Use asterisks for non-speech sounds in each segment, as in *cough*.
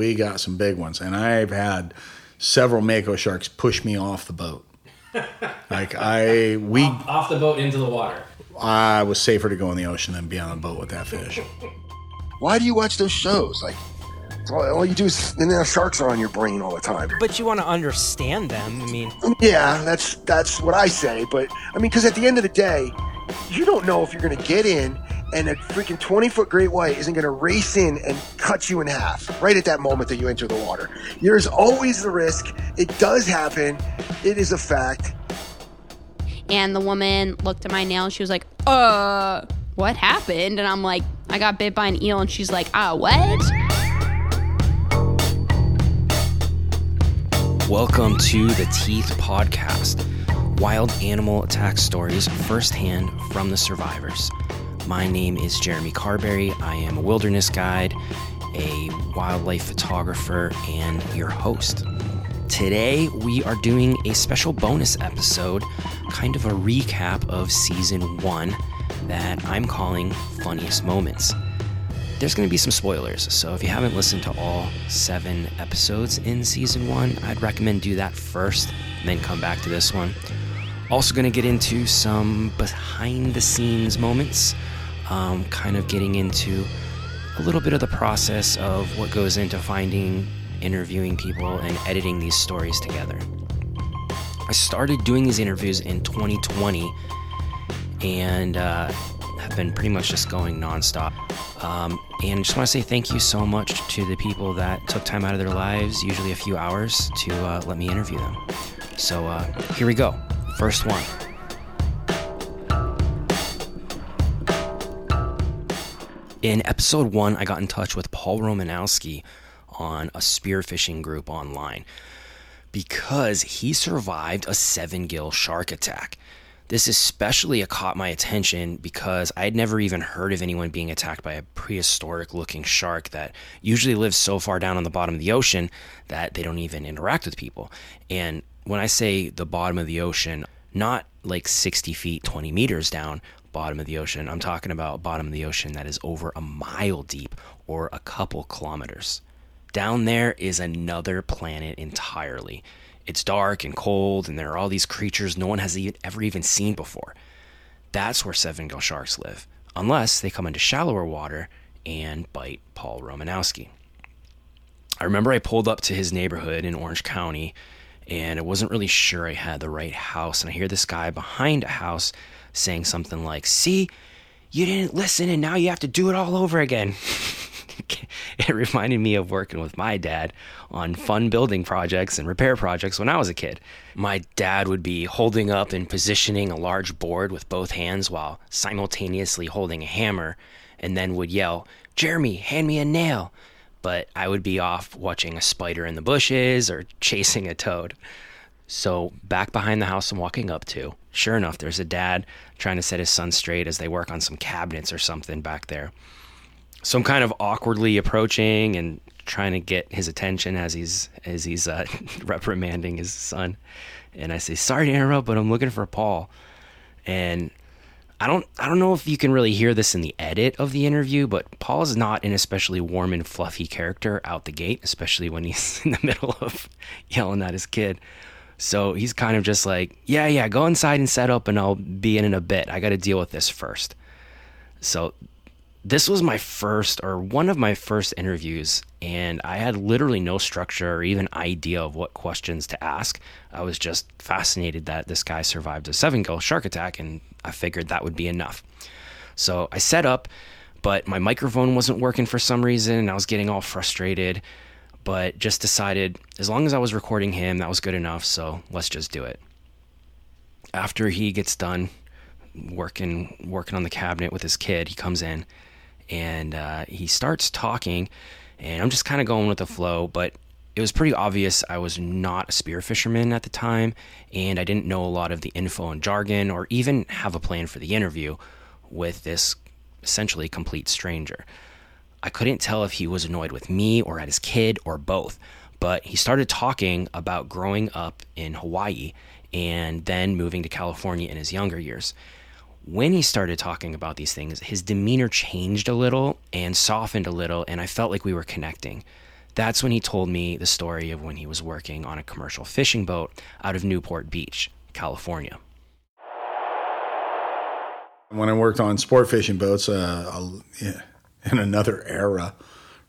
we got some big ones, and I've had several mako sharks push me off the boat. *laughs* like I, we off, off the boat into the water. I was safer to go in the ocean than be on a boat with that fish. *laughs* Why do you watch those shows? Like, all, all you do is, and then sharks are on your brain all the time. But you want to understand them. I mean, Yeah, that's that's what I say. But I mean, because at the end of the day, you don't know if you're going to get in, and a freaking 20 foot great white isn't going to race in and cut you in half right at that moment that you enter the water. There's always the risk. It does happen. It is a fact. And the woman looked at my nail and she was like, uh, what happened? And I'm like, I got bit by an eel. And she's like, ah, what? welcome to the Teeth Podcast wild animal attack stories firsthand from the survivors. My name is Jeremy Carberry. I am a wilderness guide, a wildlife photographer, and your host. Today, we are doing a special bonus episode, kind of a recap of season one that I'm calling Funniest Moments. There's going to be some spoilers, so if you haven't listened to all seven episodes in season one, I'd recommend do that first, then come back to this one. Also, going to get into some behind the scenes moments, um, kind of getting into a little bit of the process of what goes into finding, interviewing people, and editing these stories together. I started doing these interviews in 2020 and uh, have been pretty much just going nonstop. Um, and just want to say thank you so much to the people that took time out of their lives, usually a few hours, to uh, let me interview them. So uh, here we go. First one. In episode one, I got in touch with Paul Romanowski on a spearfishing group online because he survived a seven gill shark attack. This especially caught my attention because I had never even heard of anyone being attacked by a prehistoric looking shark that usually lives so far down on the bottom of the ocean that they don't even interact with people. And when I say the bottom of the ocean, not like 60 feet, 20 meters down, bottom of the ocean. I'm talking about bottom of the ocean that is over a mile deep or a couple kilometers. Down there is another planet entirely. It's dark and cold, and there are all these creatures no one has even, ever even seen before. That's where seven gill sharks live, unless they come into shallower water and bite Paul Romanowski. I remember I pulled up to his neighborhood in Orange County, and I wasn't really sure I had the right house. And I hear this guy behind a house saying something like, See, you didn't listen, and now you have to do it all over again. *laughs* it reminded me of working with my dad on fun building projects and repair projects when I was a kid. My dad would be holding up and positioning a large board with both hands while simultaneously holding a hammer, and then would yell, Jeremy, hand me a nail. But I would be off watching a spider in the bushes or *laughs* chasing a toad. So, back behind the house I'm walking up to, sure enough, there's a dad trying to set his son straight as they work on some cabinets or something back there. So I'm kind of awkwardly approaching and trying to get his attention as he's as he's uh, *laughs* reprimanding his son. And I say, "Sorry to interrupt, but I'm looking for Paul." And I don't I don't know if you can really hear this in the edit of the interview, but Paul is not an especially warm and fluffy character out the gate, especially when he's *laughs* in the middle of yelling at his kid. So he's kind of just like, "Yeah, yeah, go inside and set up and I'll be in in a bit. I got to deal with this first. So this was my first or one of my first interviews and i had literally no structure or even idea of what questions to ask i was just fascinated that this guy survived a seven gill shark attack and i figured that would be enough. So i set up but my microphone wasn't working for some reason and i was getting all frustrated but just decided as long as i was recording him that was good enough so let's just do it. After he gets done working working on the cabinet with his kid he comes in and uh, he starts talking, and I'm just kind of going with the flow, but it was pretty obvious I was not a spear fisherman at the time, and I didn't know a lot of the info and jargon or even have a plan for the interview with this essentially complete stranger. I couldn't tell if he was annoyed with me or at his kid or both, but he started talking about growing up in Hawaii and then moving to California in his younger years when he started talking about these things, his demeanor changed a little and softened a little, and I felt like we were connecting. That's when he told me the story of when he was working on a commercial fishing boat out of Newport Beach, California. When I worked on sport fishing boats, uh, in another era,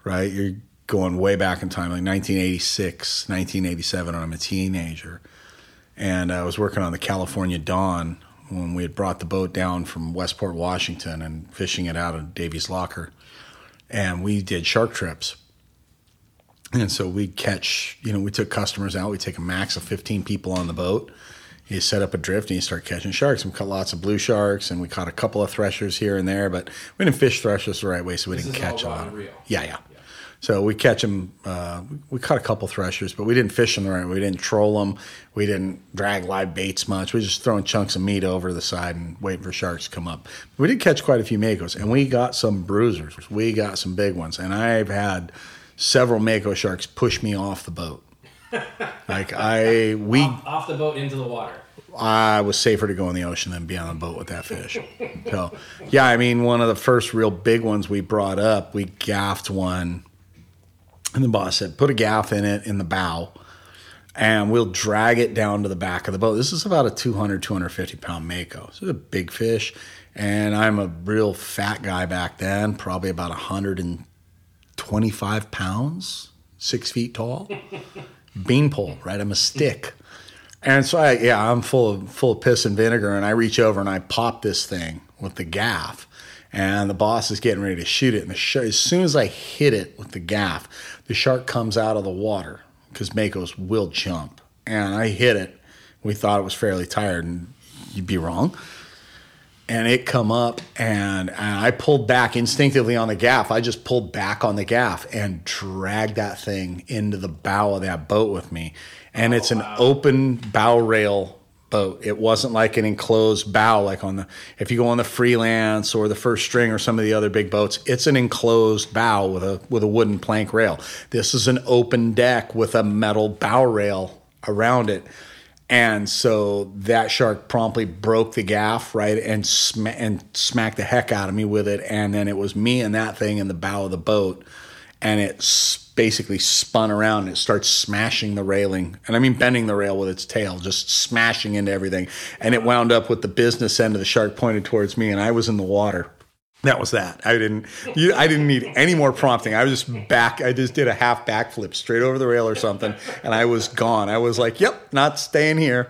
right? You're going way back in time, like 1986, 1987, when I'm a teenager. And I was working on the California Dawn when we had brought the boat down from Westport, Washington, and fishing it out of Davey's Locker. And we did shark trips. And so we'd catch, you know, we took customers out, we'd take a max of 15 people on the boat you set up a drift and you start catching sharks. We caught lots of blue sharks and we caught a couple of threshers here and there, but we didn't fish threshers the right way, so we This didn't catch a lot. of- and. Yeah, yeah. So we catch them. Uh, we caught a couple threshers, but we didn't fish them the right way. We didn't troll them. We didn't drag live baits much. We were just throwing chunks of meat over the side and waiting for sharks to come up. We did catch quite a few makos, and we got some bruisers. We got some big ones, and I've had several mako sharks push me off the boat. like I, we Off the boat into the water. I was safer to go in the ocean than be on a boat with that fish. So, yeah, I mean, one of the first real big ones we brought up, we gaffed one, and the boss said, put a gaff in it in the bow, and we'll drag it down to the back of the boat. This is about a 200, 250 pound mako. This is a big fish, and I'm a real fat guy back then, probably about 125 pounds, six feet tall. *laughs* Beanpole, right? I'm a stick. And so I, yeah, I'm full of full of piss and vinegar, and I reach over and I pop this thing with the gaff, and the boss is getting ready to shoot it, and the shark, as soon as I hit it with the gaff, the shark comes out of the water because makos will jump, and I hit it. We thought it was fairly tired, and you'd be wrong. And it come up, and, and I pulled back instinctively on the gaff. I just pulled back on the gaff and dragged that thing into the bow of that boat with me. And oh, it's an open bow rail boat. It wasn't like an enclosed bow, like on the if you go on the freelance or the first string or some of the other big boats. It's an enclosed bow with a with a wooden plank rail. This is an open deck with a metal bow rail around it. And so that shark promptly broke the gaff, right, and sm- and smacked the heck out of me with it. And then it was me and that thing in the bow of the boat, and it basically spun around and it starts smashing the railing, and I mean bending the rail with its tail, just smashing into everything. And it wound up with the business end of the shark pointed towards me, and I was in the water. That was that. I didn't. You, I didn't need any more prompting. I was just back. I just did a half backflip straight over the rail or something, and I was gone. I was like, "Yep, not staying here."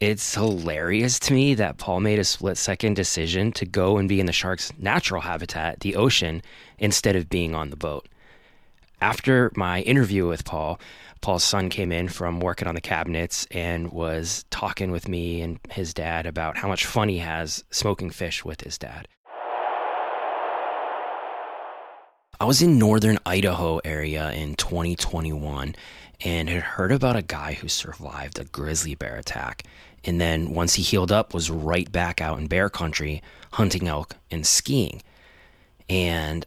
It's hilarious to me that Paul made a split second decision to go and be in the shark's natural habitat, the ocean, instead of being on the boat. After my interview with Paul, Paul's son came in from working on the cabinets and was talking with me and his dad about how much fun he has smoking fish with his dad. I was in northern Idaho area in 2021 and had heard about a guy who survived a grizzly bear attack and then once he healed up was right back out in bear country hunting elk and skiing. And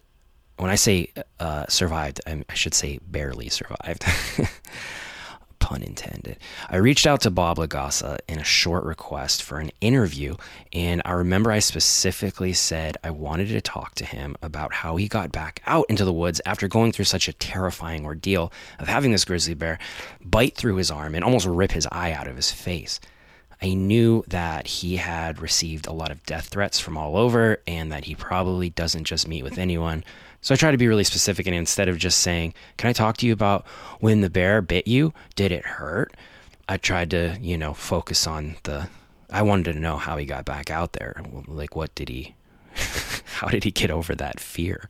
when I say uh, survived, I, should say barely survived. *laughs* Pun intended. I reached out to Bob Lagasa in a short request for an interview, and I remember I specifically said I wanted to talk to him about how he got back out into the woods after going through such a terrifying ordeal of having this grizzly bear bite through his arm and almost rip his eye out of his face. I knew that he had received a lot of death threats from all over and that he probably doesn't just meet with anyone. So I tried to be really specific and instead of just saying, Can I talk to you about when the bear bit you? Did it hurt? I tried to, you know, focus on the. I wanted to know how he got back out there. Like, what did he. *laughs* how did he get over that fear?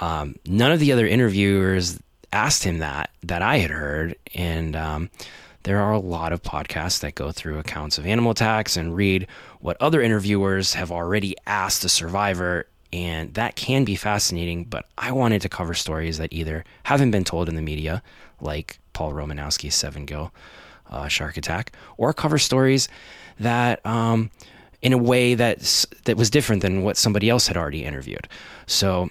Um, none of the other interviewers asked him that, that I had heard. And, um, there are a lot of podcasts that go through accounts of animal attacks and read what other interviewers have already asked the survivor, and that can be fascinating. But I wanted to cover stories that either haven't been told in the media, like Paul Romanowski's Seven Gill uh, shark attack, or cover stories that, um, in a way that that was different than what somebody else had already interviewed. So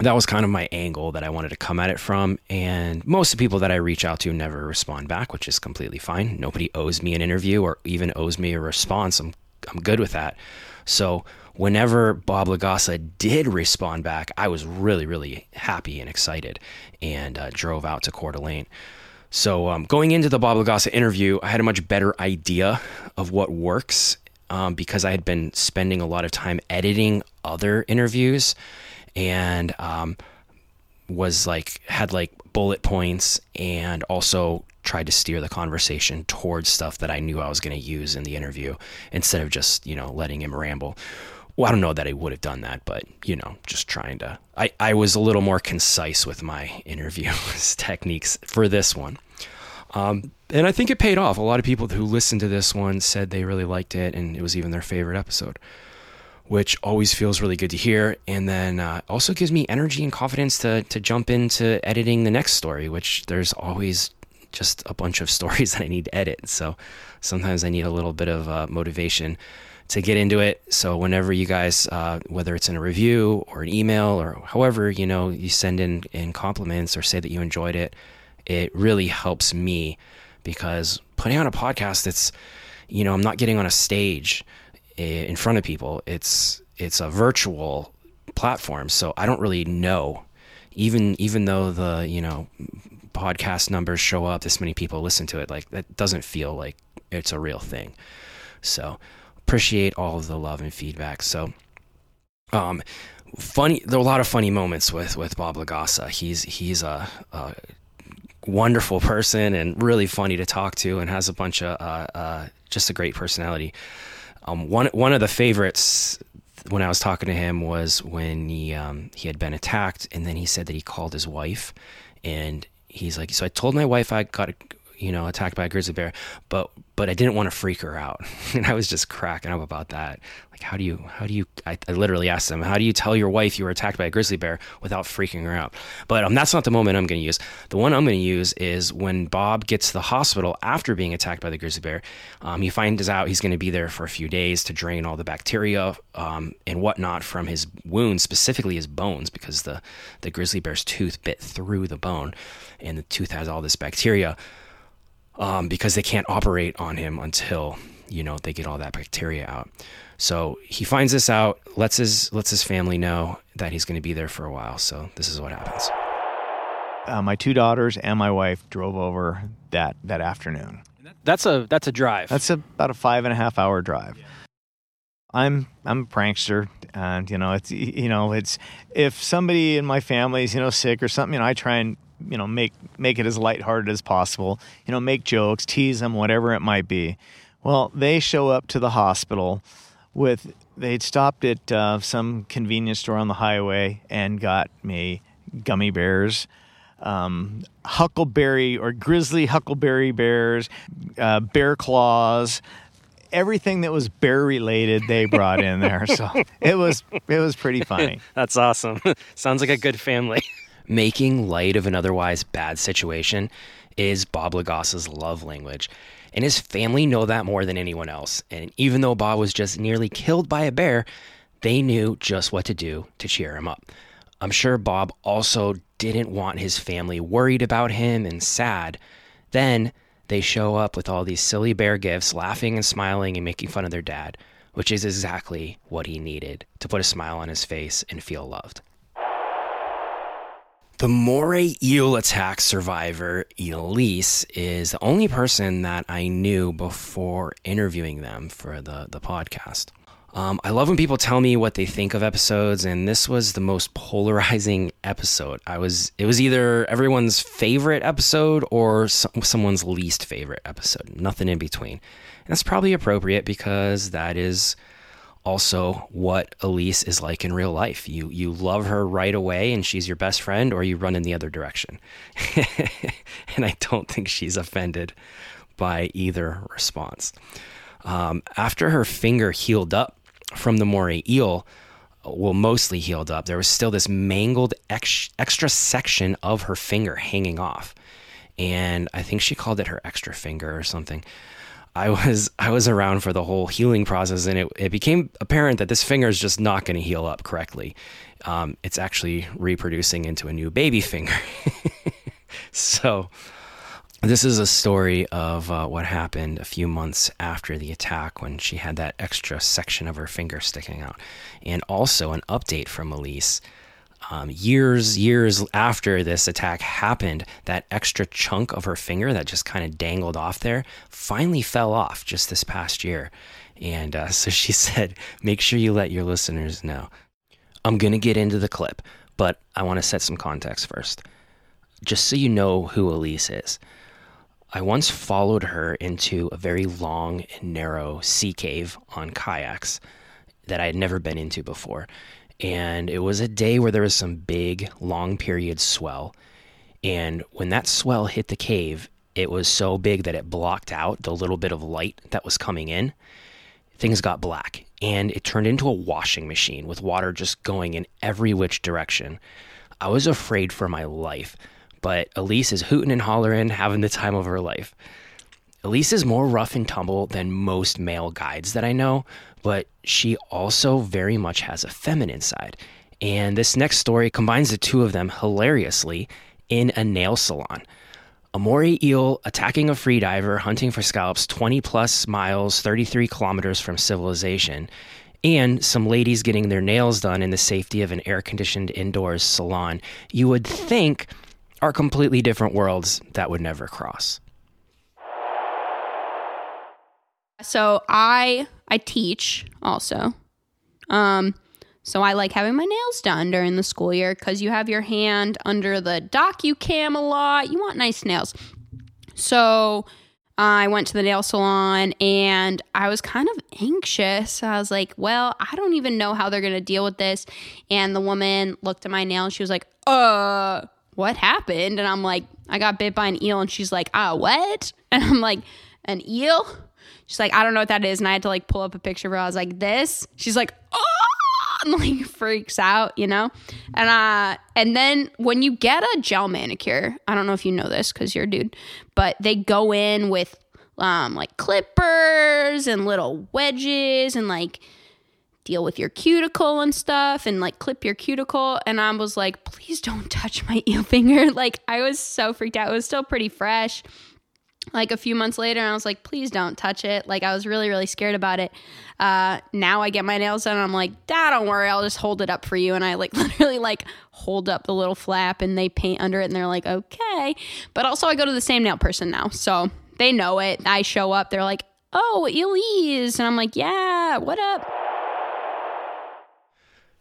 that was kind of my angle that I wanted to come at it from. And most of the people that I reach out to never respond back, which is completely fine. Nobody owes me an interview or even owes me a response. I'm, I'm good with that. So whenever Bob Lagassa did respond back, I was really, really happy and excited and uh, drove out to Coeur d'Alene. So, um, going into the Bob Lagassa interview, I had a much better idea of what works um, because I had been spending a lot of time editing other interviews and um, was like, had like bullet points and also tried to steer the conversation towards stuff that I knew I was going to use in the interview instead of just, you know, letting him ramble. Well, I don't know that I would have done that, but, you know, just trying to. I, I was a little more concise with my *laughs* interview *laughs* techniques for this one. Um, and I think it paid off. A lot of people who listened to this one said they really liked it, and it was even their favorite episode, which always feels really good to hear. And then uh, also gives me energy and confidence to to jump into editing the next story, which there's always just a bunch of *laughs* stories that I need to edit. So sometimes I need a little bit of uh, motivation to get into it. So whenever you guys, uh, whether it's in a review or an email or however, you know, you send in, in compliments or say that you enjoyed it, it really helps me because putting on a podcast, it's, you know, I'm not getting on a stage in front of people. It's, it's a virtual platform. So I don't really know even, even though the, you know, podcast numbers show up, this many people listen to it, like that doesn't feel like it's a real thing. So appreciate all of the love and feedback. So, um, funny, there are a lot of funny moments with, with Bob Lagassa. He's, he's a, a wonderful person and really funny to talk to and has a bunch of, uh, uh, just a great personality. Um, one, one of the favorites when I was talking to him was when he, um, he had been attacked and then he said that he called his wife and he's like, so I told my wife I got, you know, attacked by a grizzly bear, but but I didn't want to freak her out, *laughs* and I was just cracking up about that. Like, how do you, how do you? I, I literally asked them, how do you tell your wife you were attacked by a grizzly bear without freaking her out? But um, that's not the moment I'm going to use. The one I'm going to use is when Bob gets to the hospital after being attacked by the grizzly bear. Um, he finds out he's going to be there for a few days to drain all the bacteria um, and whatnot from his wounds, specifically his bones, because the the grizzly bear's tooth bit through the bone, and the tooth has all this bacteria um, because they can't operate on him until you know they get all that bacteria out. So he finds this out, lets his lets his family know that he's going to be there for a while. So this is what happens. Uh, my two daughters and my wife drove over that that afternoon. That's a that's a drive. That's a, about a five and a half hour drive. I'm I'm a prankster, and you know it's you know it's if somebody in my family is you know sick or something, you know I try and you know make make it as lighthearted as possible. You know, make jokes, tease them, whatever it might be. Well, they show up to the hospital with they'd stopped at uh, some convenience store on the highway and got me gummy bears, um, huckleberry or grizzly huckleberry bears, uh, bear claws. Everything that was bear related, they brought in there. So it was it was pretty funny. *laughs* That's awesome. *laughs* Sounds like a good family. *laughs* Making light of an otherwise bad situation is Bob Lagassa's love language, and his family know that more than anyone else. And even though Bob was just nearly killed by a bear, they knew just what to do to cheer him up. I'm sure Bob also didn't want his family worried about him and sad. Then they show up with all these silly bear gifts, laughing and smiling and making fun of their dad, which is exactly what he needed to put a smile on his face and feel loved. The moray eel attack survivor, Elise, is the only person that I knew before interviewing them for the, the podcast. Um, I love when people tell me what they think of episodes, and this was the most *laughs* polarizing episode. I was it was either everyone's favorite episode or someone's least favorite episode. Nothing in between. And that's probably appropriate because that is also what Elise is like in real life. You you love her right away and she's your best friend or you run in the other direction. *laughs* and I don't think she's offended by either response. Um, after her finger healed up from the moray eel, well, mostly healed up, there was still this mangled ex- extra section of her finger hanging off. And I think she called it her extra finger or something. I was I was around for the whole healing process, and it, it became apparent that this finger is just not going to heal up correctly. Um, it's actually reproducing into a new baby finger. *laughs* so This is a story of uh, what happened a few months after the attack when she had that extra section of her finger sticking out. And also an update from Elise. Um, years, years after this attack happened, that extra chunk of her finger that just kind of dangled off there finally fell off just this past year. And uh, *laughs* so she said, make sure you let your listeners know. I'm going to get into the clip, but I want to set some context first. Just so you know who Elise is. I once followed her into a very long and narrow sea cave on kayaks that I had never been into before. And it was a day where there was some big, long period swell. And when that swell hit the cave, it was so big that it blocked out the little bit of light that was coming in. Things got black and it turned into a washing machine with water just going in every which direction. I was afraid for my life but Elise is hooting and hollering, having the time of her life. Elise is more rough and tumble than most male guides that I know, but she also very much has a feminine side. And this next story combines the two of them hilariously in a nail salon. A moray eel attacking a freediver hunting for scallops 20 plus miles, 33 kilometers from civilization, and some ladies getting their nails done in the safety of an air conditioned indoors salon. You would think are completely different worlds that would never cross. So I I teach also. Um so I like having my nails done during the school year cuz you have your hand under the docu-cam a lot. You want nice nails. So I went to the nail salon and I was kind of anxious. I was like, well, I don't even know how they're going to deal with this. And the woman looked at my nail and she was like, uh, what happened? And I'm like, I got bit by an eel. And she's like, ah, what? *laughs* And I'm like, an eel? She's like, I don't know what that is. And I had to like pull up a picture of her. I was like, this? She's like, oh, *laughs* and like freaks out, you know? And uh and then when you get a gel manicure, I don't know if you know this because you're a dude, but they go in with um like clippers and little wedges and like deal with your cuticle and stuff and like clip your cuticle. And I was like, please don't touch my *laughs* eel finger. Like I was so freaked out. It was still pretty fresh. Like a few months later, I was like, please don't touch it. Like I was really, really scared about it. Uh, now I get my nails done. I'm like, Dad, don't worry. I'll just hold it up for you. And I like *laughs* literally like hold up the little flap and they paint under it and they're like, okay. But also I go to the same nail person now. So they know it. I show up. They're like, oh, Elise. And I'm like, yeah, what up?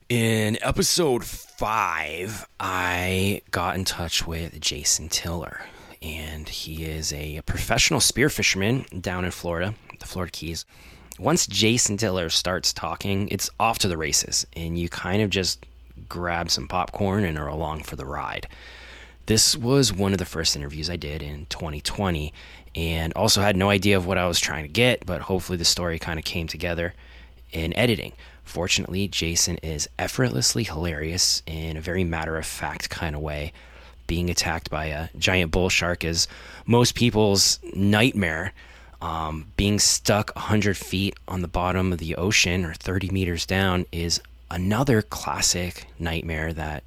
In episode five, I got in touch with Jason Tiller, and he is a professional spear fisherman down in Florida, the Florida Keys. Once Jason Tiller starts talking, it's off to the races, and you kind of just grab some popcorn and are along for the ride. This was one of the first interviews I did in 2020, and also had no idea of what I was trying to get, but hopefully the story kind of came together in editing. Fortunately, Jason is effortlessly hilarious in a very matter of fact kind of way. Being attacked by a giant bull shark is most people's nightmare. Um, being stuck 100 feet on the bottom of the ocean or 30 meters down is another classic nightmare that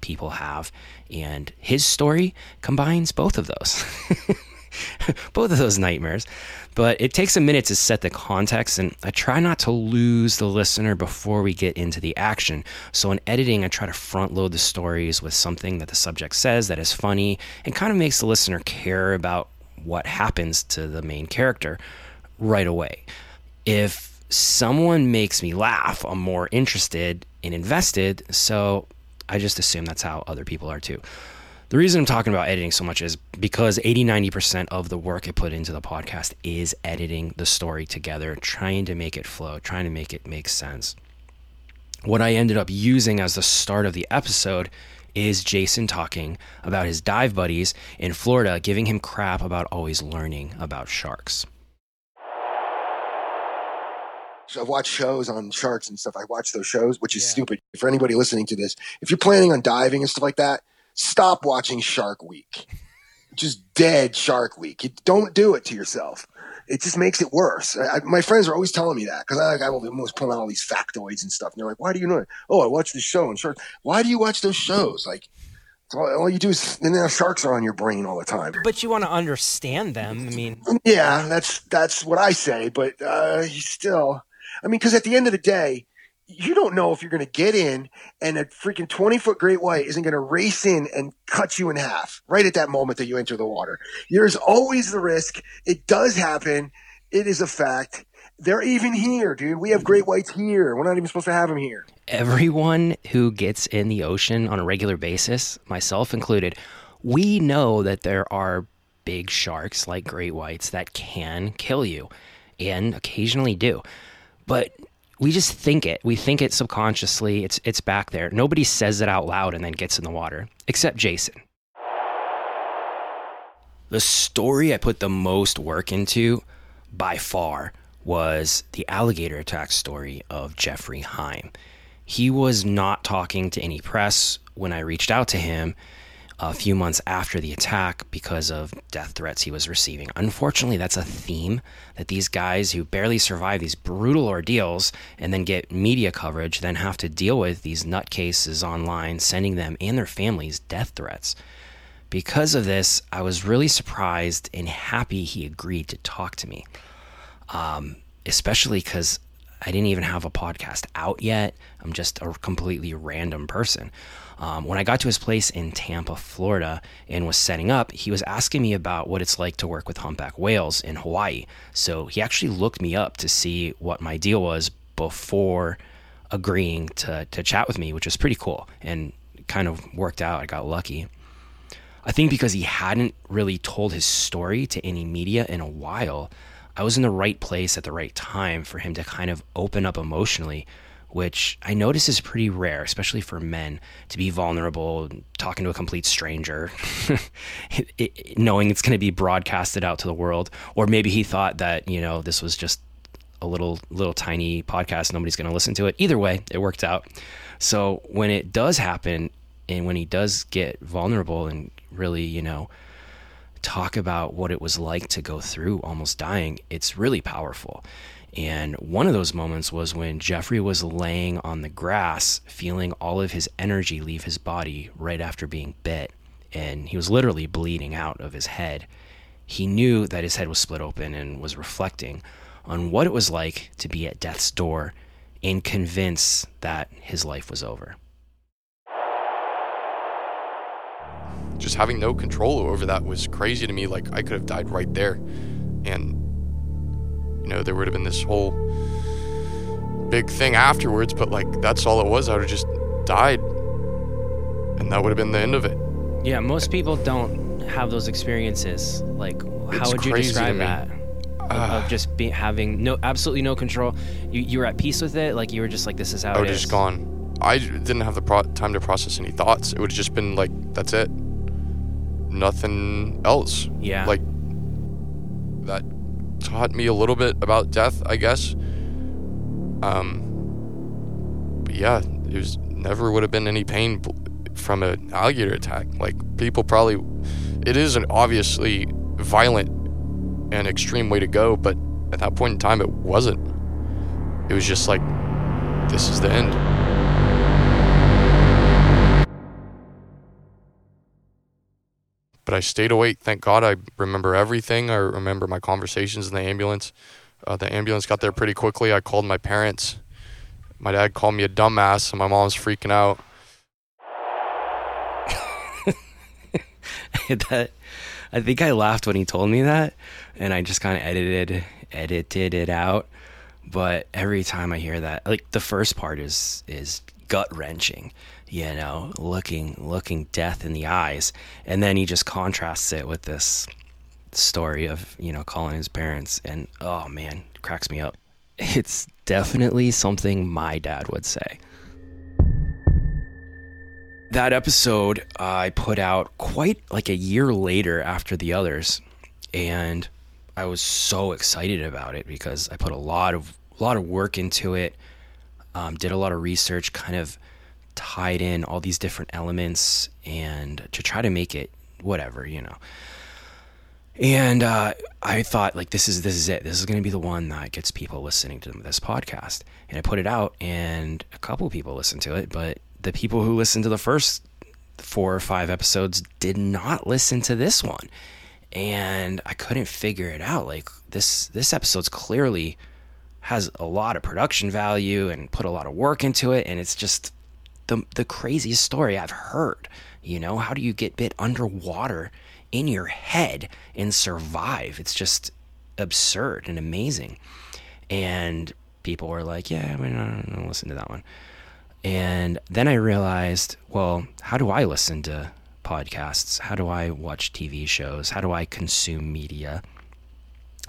people have. And his story combines both of those. *laughs* *laughs* both of those nightmares. But it takes a minute to set the context, and I try not to lose the listener before we get into the action. So in editing, I try to front load the stories with something that the subject says that is funny and kind of makes the listener care about what happens to the main character right away. If someone makes me laugh, I'm more interested and invested. So I just assume that's how other people are too. The reason I'm talking about editing so much is because 80 90% of the work I put into the podcast is editing the story together, trying to make it flow, trying to make it make sense. What I ended up using as the start of the episode is Jason talking about his dive buddies in Florida, giving him crap about always learning about sharks. So I've watched shows on sharks and stuff. I watch those shows, which is yeah. stupid for anybody listening to this. If you're planning on diving and stuff like that, stop watching Shark Week. Just dead Shark Week. You don't do it to yourself. It just makes it worse. I, my friends are always telling me that because I, like, I almost pulling out all these factoids and stuff. And they're like, "Why do you know it?" Oh, I watched this show and Shark. Why do you watch those shows? Like, All, all you do is, and then sharks are on your brain all the time. But you want to understand them. I mean, Yeah, that's that's what I say. But uh, you still, I mean, because at the end of the day, you don't know if you're going to get in, and a freaking twenty foot great white isn't going to race in and cut you in half right at that moment that you enter the water. There's always the risk. It does happen. It is a fact. They're even here, dude. We have great whites here. We're not even supposed to have them here. everyone who gets in the ocean on a regular basis, myself included, we know that there are big sharks like great whites that can kill you and occasionally do. But we just think it. We think it subconsciously. It's it's back there. Nobody says it out loud and then gets in the water except Jason. The story I put the most work into by far was the alligator attack story of Jeffrey Heim. He was not talking to any press when I reached out to him a few months after the attack because of death threats he was receiving. Unfortunately, that's a theme that these guys who barely survive these brutal ordeals and then get media coverage then have to deal with these nutcases online sending them and their families death threats. Because of this, I was really surprised and happy he agreed to talk to me. Um, especially because I didn't even have a podcast out yet. I'm just a completely random person. Um, when I got to his place in Tampa, Florida, and was setting up, he was asking me about what it's like to work with humpback whales in Hawaii. So he actually looked me up to see what my deal was before agreeing to, to chat with me, which was pretty cool and kind of worked out. I got lucky. I think because he hadn't really told his story to any media in a while, I was in the right place at the right time for him to kind of open up emotionally, which I notice is pretty rare, especially for men, to be vulnerable, talking to a complete stranger, *laughs* it- it- knowing it's going to be broadcasted out to the world. Or maybe he thought that, you know, this was just a little little tiny podcast nobody's going to listen to it. Either way it worked out. So when it does happen and when he does get vulnerable and really you know talk about what it was like to go through almost dying it's really powerful and one of those moments was when Jeffrey was laying on the grass feeling all of his energy leave his body right after being bit and he was literally bleeding out of his head he knew that his head was split open and was reflecting on what it was like to be at death's door and convinced that his life was over. just having no control over that was crazy to me. Like I could have died right there, and you know there would have been this whole big thing afterwards. But like that's all it was. I would have just died, and that would have been the end of it. Yeah, most people don't have those experiences. Like, how It's would you describe that? Of, of ah. just be, having no, absolutely no control. You you were at peace with it. Like you were just like, this is how I it would have is. just gone. I didn't have the pro- time to process any thoughts. It would have just been like that's it. Nothing else. Yeah. Like that taught me a little bit about death, I guess. Um. But yeah, it was never would have been any pain from an alligator attack. Like people probably, it is an obviously violent and extreme way to go, but at that point in time, it wasn't. It was just like, this is the end. But I stayed awake. Thank God I remember everything. I remember my conversations in the ambulance. Uh, the ambulance got there pretty quickly. I called my parents. My dad called me a dumbass, and my mom was freaking out. *laughs* that I think I laughed when he told me that, and I just kind of edited edited it out. But every time I hear that, like the first part is is gut wrenching, you know, looking looking death in the eyes, and then he just contrasts it with this story of you know calling his parents, and oh man, cracks me up. *laughs* It's definitely something my dad would say. That episode I put out quite like a year later after the others, and I was so excited about it because I put a lot of a lot of work into it, um, did a lot of research, kind of tied in all these different elements, and to try to make it whatever you know. And uh, I thought like this is this is it. This is going to be the one that gets people listening to this podcast. And I put it out, and a couple people listened to it, but the people who listened to the first four or five episodes did not listen to this one. And I couldn't figure it out. Like this this episode's clearly has a lot of production value and put a lot of work into it and it's just the the craziest story I've heard. You know, how do you get bit underwater in your head and survive? It's just absurd and amazing. And people were like, "Yeah, I mean, I don't listen to that one." And then I realized, well, how do I listen to podcasts? How do I watch TV shows? How do I consume media?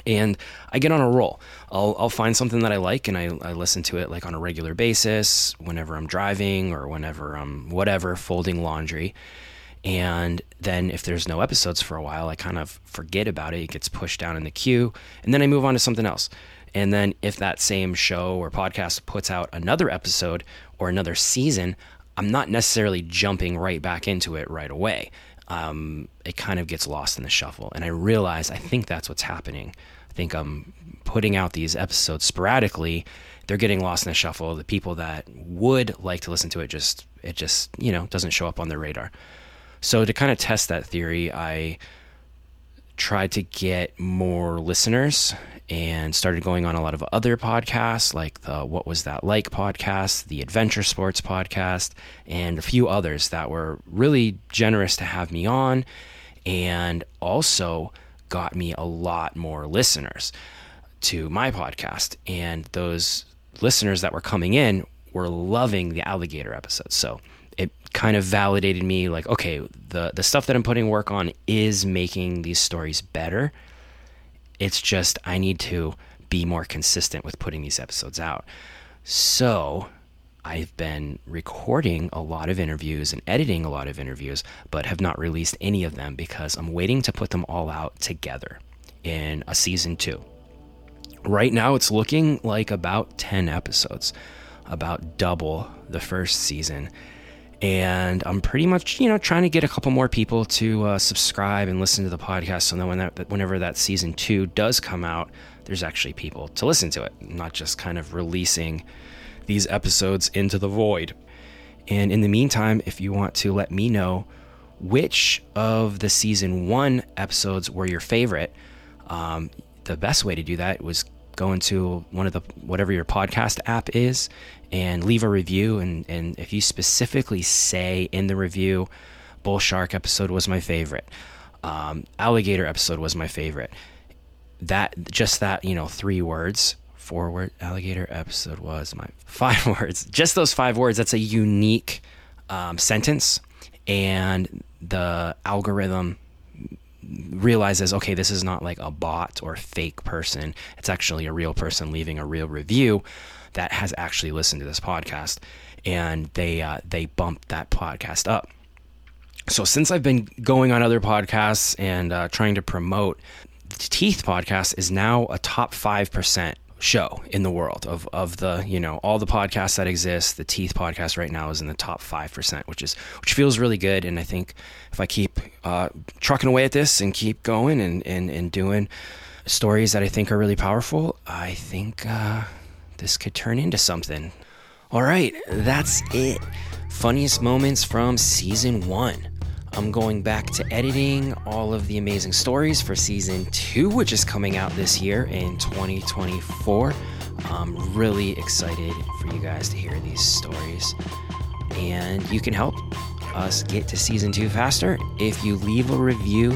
And I get on a roll. I'll, I'll find something that I like and I, I listen to it like on a regular basis whenever I'm driving or whenever I'm whatever, folding laundry. And then if there's no episodes for a while, I kind of forget about it. It gets pushed down in the queue and then I move on to something else. And then if that same show or podcast puts out another episode or another season, I'm not necessarily jumping right back into it right away. Um, it kind of gets lost in the shuffle. And I realize I think that's what's happening. I think I'm putting out these episodes sporadically. They're getting lost in the shuffle. The people that would like to listen to it just it just you know doesn't show up on their radar. So to kind of test that theory, I tried to get more listeners and started going on a lot of other podcasts like the What Was That Like podcast, the Adventure Sports podcast, and a few others that were really generous to have me on and also got me a lot more listeners to my podcast. And those listeners that were coming in were loving the alligator episodes. So it kind of validated me like, okay, the, the stuff that I'm putting work on is making these stories better it's just I need to be more consistent with putting these episodes out. So I've been recording a lot of interviews and editing a lot of interviews, but have not released any of them because I'm waiting to put them all out together in a season two. Right now, it's looking like about 10 episodes, about double the first season and I'm pretty much you know trying to get a couple more people to uh, subscribe and listen to the podcast. So then when that whenever that season two does come out, there's actually people to listen to it, not just kind of releasing these episodes into the void. And in the meantime, if you want to let me know which of the season one episodes were your favorite, um, the best way to do that was go into one of the whatever your podcast app is and leave a review. And, and if you specifically say in the review bull shark episode was my favorite um, alligator episode was my favorite that just that you know three words four word alligator episode was my *laughs* five words just those five words that's a unique um, sentence. And the algorithm realizes, okay, this is not like a bot or fake person. It's actually a real person leaving a real review that has actually listened to this podcast, and they uh, they bump that podcast up. So since I've been going on other podcasts and uh, trying to promote, the Teeth podcast is now a top five percent show in the world of, of the you know all the podcasts that exist. The teeth podcast right now is in the top 5% which is which feels really good. And i think if i keep uh, trucking away at this and keep going and, and, and doing stories that i think are really powerful i think uh, this could turn into something. All right that's it. Funniest moments from season one I'm going back to editing all of the amazing stories for season two, which is coming out this year in 2024. I'm really excited for you guys to hear these stories. And you can help us get to season two faster if you leave a review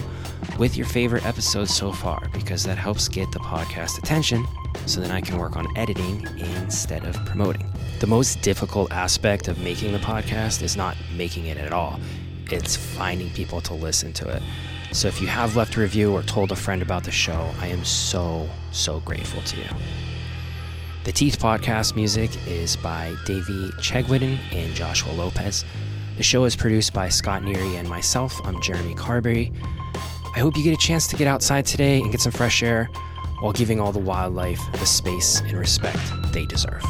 with your favorite episode so far, because that helps get the podcast attention so then I can work on editing instead of promoting. The most difficult aspect of making the podcast is not making it at all it's finding people to listen to it. So if you have left a review or told a friend about the show, I am so, so grateful to you. The Teeth Podcast music is by Davey Chegwidden and Joshua Lopez. The show is produced by Scot Nery and myself. I'm Jeremy Carberry. I hope you get a chance to get outside today and get some fresh air while giving all the wildlife the space and respect they deserve.